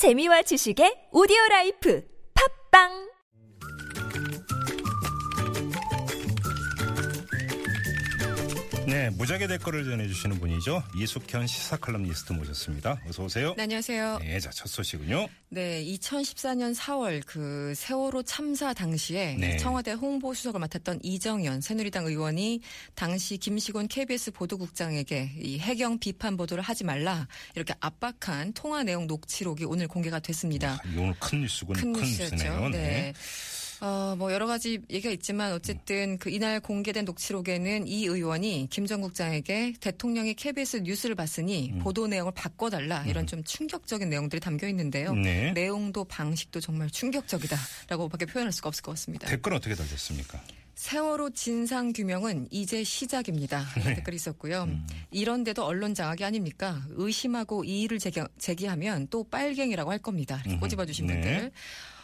재미와 지식의 오디오 라이프. 팟빵 네, 무적의 댓글을 전해주시는 분이죠. 이숙현 시사칼럼니스트 모셨습니다. 어서 오세요. 네, 안녕하세요. 네, 자, 첫 소식은요. 네, 2014년 4월 그 세월호 참사 당시에 네. 청와대 홍보수석을 맡았던 이정현 새누리당 의원이 당시 김시곤 KBS 보도국장에게 이 해경 비판 보도를 하지 말라 이렇게 압박한 통화 내용 녹취록이 오늘 공개가 됐습니다. 아, 이 오늘 큰 뉴스군, 큰, 큰 뉴스네요. 뉴스였죠. 네. 어, 뭐 여러 가지 얘기가 있지만 어쨌든 그 이날 공개된 녹취록에는 이 의원이 김전 국장에게 대통령이 KBS 뉴스를 봤으니 음. 보도 내용을 바꿔달라 이런 좀 충격적인 내용들이 담겨 있는데요. 네. 내용도 방식도 정말 충격적이다라고밖에 표현할 수가 없을 것 같습니다. 댓글 어떻게 달렸습니까? 세월호 진상 규명은 이제 시작입니다. 네. 댓글이 있었고요. 음. 이런데도 언론 장악이 아닙니까? 의심하고 이의를 제기, 제기하면 또 빨갱이라고 할 겁니다. 이렇게. 꼬집어 주신 네. 분들.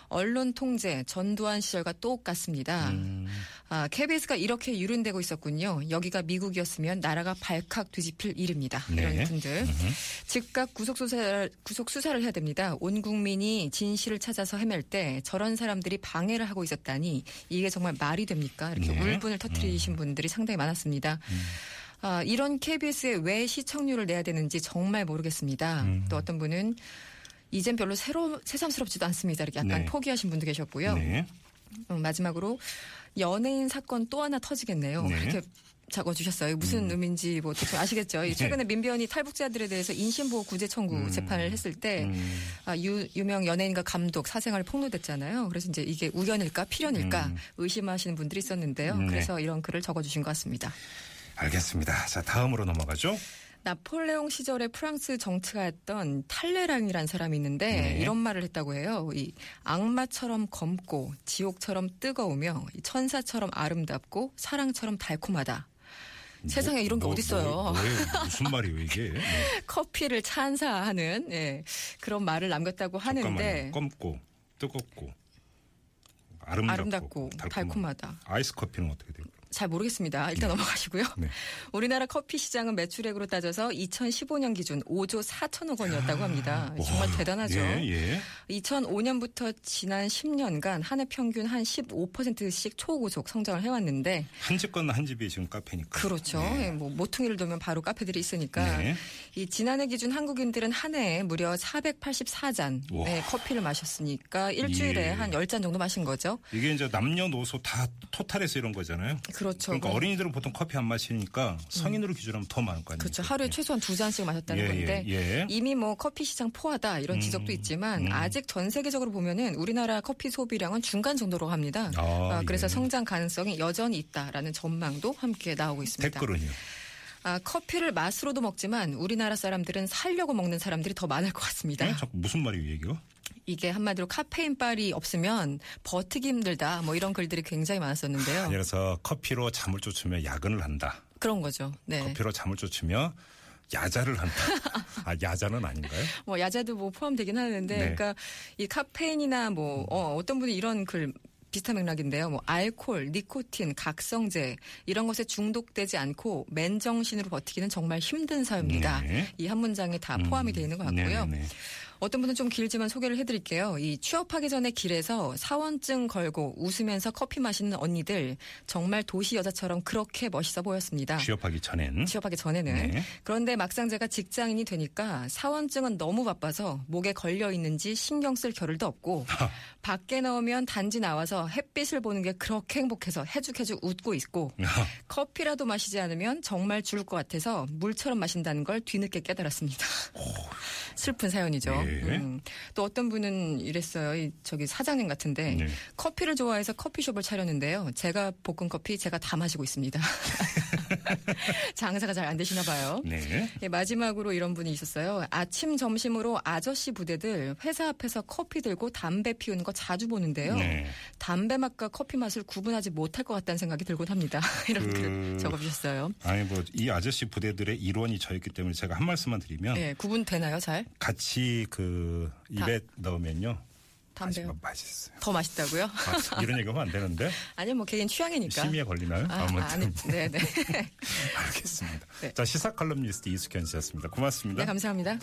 언론 통제 전두환 시절과 똑같습니다. 음, 아, KBS가 이렇게 유른되고 있었군요. 여기가 미국이었으면 나라가 발칵 뒤집힐 일입니다. 네. 이런 분들. 음흠. 즉각 구속 수사를 구속 수사를 해야 됩니다. 온 국민이 진실을 찾아서 헤맬 때 저런 사람들이 방해를 하고 있었다니 이게 정말 말이 됩니까? 이렇게 네. 울분을 터뜨리신 분들이 상당히 많았습니다. 아, 이런 KBS에 왜 시청률을 내야 되는지 정말 모르겠습니다. 음. 또 어떤 분은 이젠 별로 새로 새삼스럽지도 않습니다. 이렇게 약간 네. 포기하신 분도 계셨고요. 네. 어, 마지막으로 연예인 사건 또 하나 터지겠네요. 네. 이렇게 적어주셨어요. 무슨 의미인지 뭐 대충 아시겠죠? 이 최근에 민변이 탈북자들에 대해서 인신보호 구제 청구 음. 재판을 했을 때 음, 아, 유, 유명 연예인과 감독 사생활 폭로됐잖아요. 그래서 이제 이게 우연일까 필연일까 음. 의심하시는 분들이 있었는데요. 네. 그래서 이런 글을 적어주신 것 같습니다. 알겠습니다. 자, 다음으로 넘어가죠. 나폴레옹 시절에 프랑스 정치가였던 탈레랑이라는 사람이 있는데 네. 이런 말을 했다고 해요. 이 악마처럼 검고 지옥처럼 뜨거우며 이 천사처럼 아름답고 사랑처럼 달콤하다. 세상에 이런 게 뭐, 어딨어요. 뭐? 무슨 말이에요, 이게? 네. 커피를 찬사하는 예, 그런 말을 남겼다고 하는데 잠깐만요. 검고, 뜨겁고, 아름답고, 아름답고 달콤하다. 아이스 커피는 어떻게 돼요? 잘 모르겠습니다. 일단 넘어가시고요. 네. 우리나라 커피 시장은 매출액으로 따져서 2015년 기준 5조 4천억 원이었다고 합니다. 와, 정말 대단하죠. 예, 예. 2005년부터 지난 10년간 한 해 평균 한 15%씩 초고속 성장을 해왔는데 한 집 건너 한 집이 지금 카페니까. 그렇죠. 네. 예, 뭐 모퉁이를 두면 바로 카페들이 있으니까 네. 이 지난해 기준 한국인들은 한 해에 무려 484잔 와. 의 커피를 마셨으니까 일주일에 예. 한 10잔 정도 마신 거죠. 이게 이제 남녀노소 다 토탈해서 이런 거잖아요. 그렇죠. 그러니까 뭐, 어린이들은 보통 커피 안 마시니까 성인으로 기준하면 더 많을 거 아니에요. 그렇죠. 하루에 최소한 두 잔씩 마셨다는 예, 건데 예, 예. 이미 뭐 커피 시장 포화다 이런 음, 지적도 있지만 음. 아직 전 세계적으로 보면은 우리나라 커피 소비량은 중간 정도로 합니다. 아, 아, 그래서 예. 성장 가능성이 여전히 있다라는 전망도 함께 나오고 있습니다. 댓글은요. 아, 커피를 맛으로도 먹지만 우리나라 사람들은 살려고 먹는 사람들이 더 많을 것 같습니다. 예? 자꾸 무슨 말이에요, 얘기가? 이게 한마디로 카페인 빨이 없으면 버티기 힘들다 뭐 이런 글들이 굉장히 많았었는데요. 그래서 커피로 잠을 쫓으며 야근을 한다. 그런 거죠. 네. 커피로 잠을 쫓으며 야자를 한다. 아, 야자는 아닌가요? 뭐 야자도 뭐 포함되긴 하는데, 네. 그러니까 이 카페인이나 뭐 어, 어떤 분이 이런 글 비슷한 맥락인데요. 뭐 알코올, 니코틴, 각성제 이런 것에 중독되지 않고 맨정신으로 버티기는 정말 힘든 사유입니다. 네. 이한 문장에 다 포함이 되어 있는 것 같고요. 네, 네. 어떤 분은 좀 길지만 소개를 해드릴게요. 이 취업하기 전에 길에서 사원증 걸고 웃으면서 커피 마시는 언니들 정말 도시 여자처럼 그렇게 멋있어 보였습니다. 취업하기 전엔. 취업하기 전에는 네. 그런데 막상 제가 직장인이 되니까 사원증은 너무 바빠서 목에 걸려 있는지 신경 쓸 겨를도 없고 밖에 나오면 단지 나와서 햇빛을 보는 게 그렇게 행복해서 해죽해죽 웃고 있고 커피라도 마시지 않으면 정말 죽을 것 같아서 물처럼 마신다는 걸 뒤늦게 깨달았습니다. 슬픈 사연이죠. 네. 음. 또 어떤 분은 이랬어요. 이 저기 사장님 같은데 네. 커피를 좋아해서 커피숍을 차렸는데요. 제가 볶은 커피 제가 다 마시고 있습니다. 장사가 잘 안 되시나 봐요. 네. 예, 마지막으로 이런 분이 있었어요. 아침 점심으로 아저씨 부대들 회사 앞에서 커피 들고 담배 피우는 거 자주 보는데요. 네. 담배 맛과 커피 맛을 구분하지 못할 것 같다는 생각이 들곤 합니다. 이런 그- 글 적어주셨어요. 아니 뭐 이 아저씨 부대들의 일원이 저였기 때문에 제가 한 말씀만 드리면 예, 구분 되나요, 잘? 같이 그 입에 넣으면요. 담배요? 마시면 맛있어요. 더 맛있다고요? 아, 이런 얘기하면 안 되는데 아니 뭐 개인 취향이니까. 심의에 걸리나요? 아, 아무튼 아니, 네, 네. 알겠습니다. 네. 자 시사 칼럼니스트 이숙현 씨였습니다. 고맙습니다. 네, 감사합니다.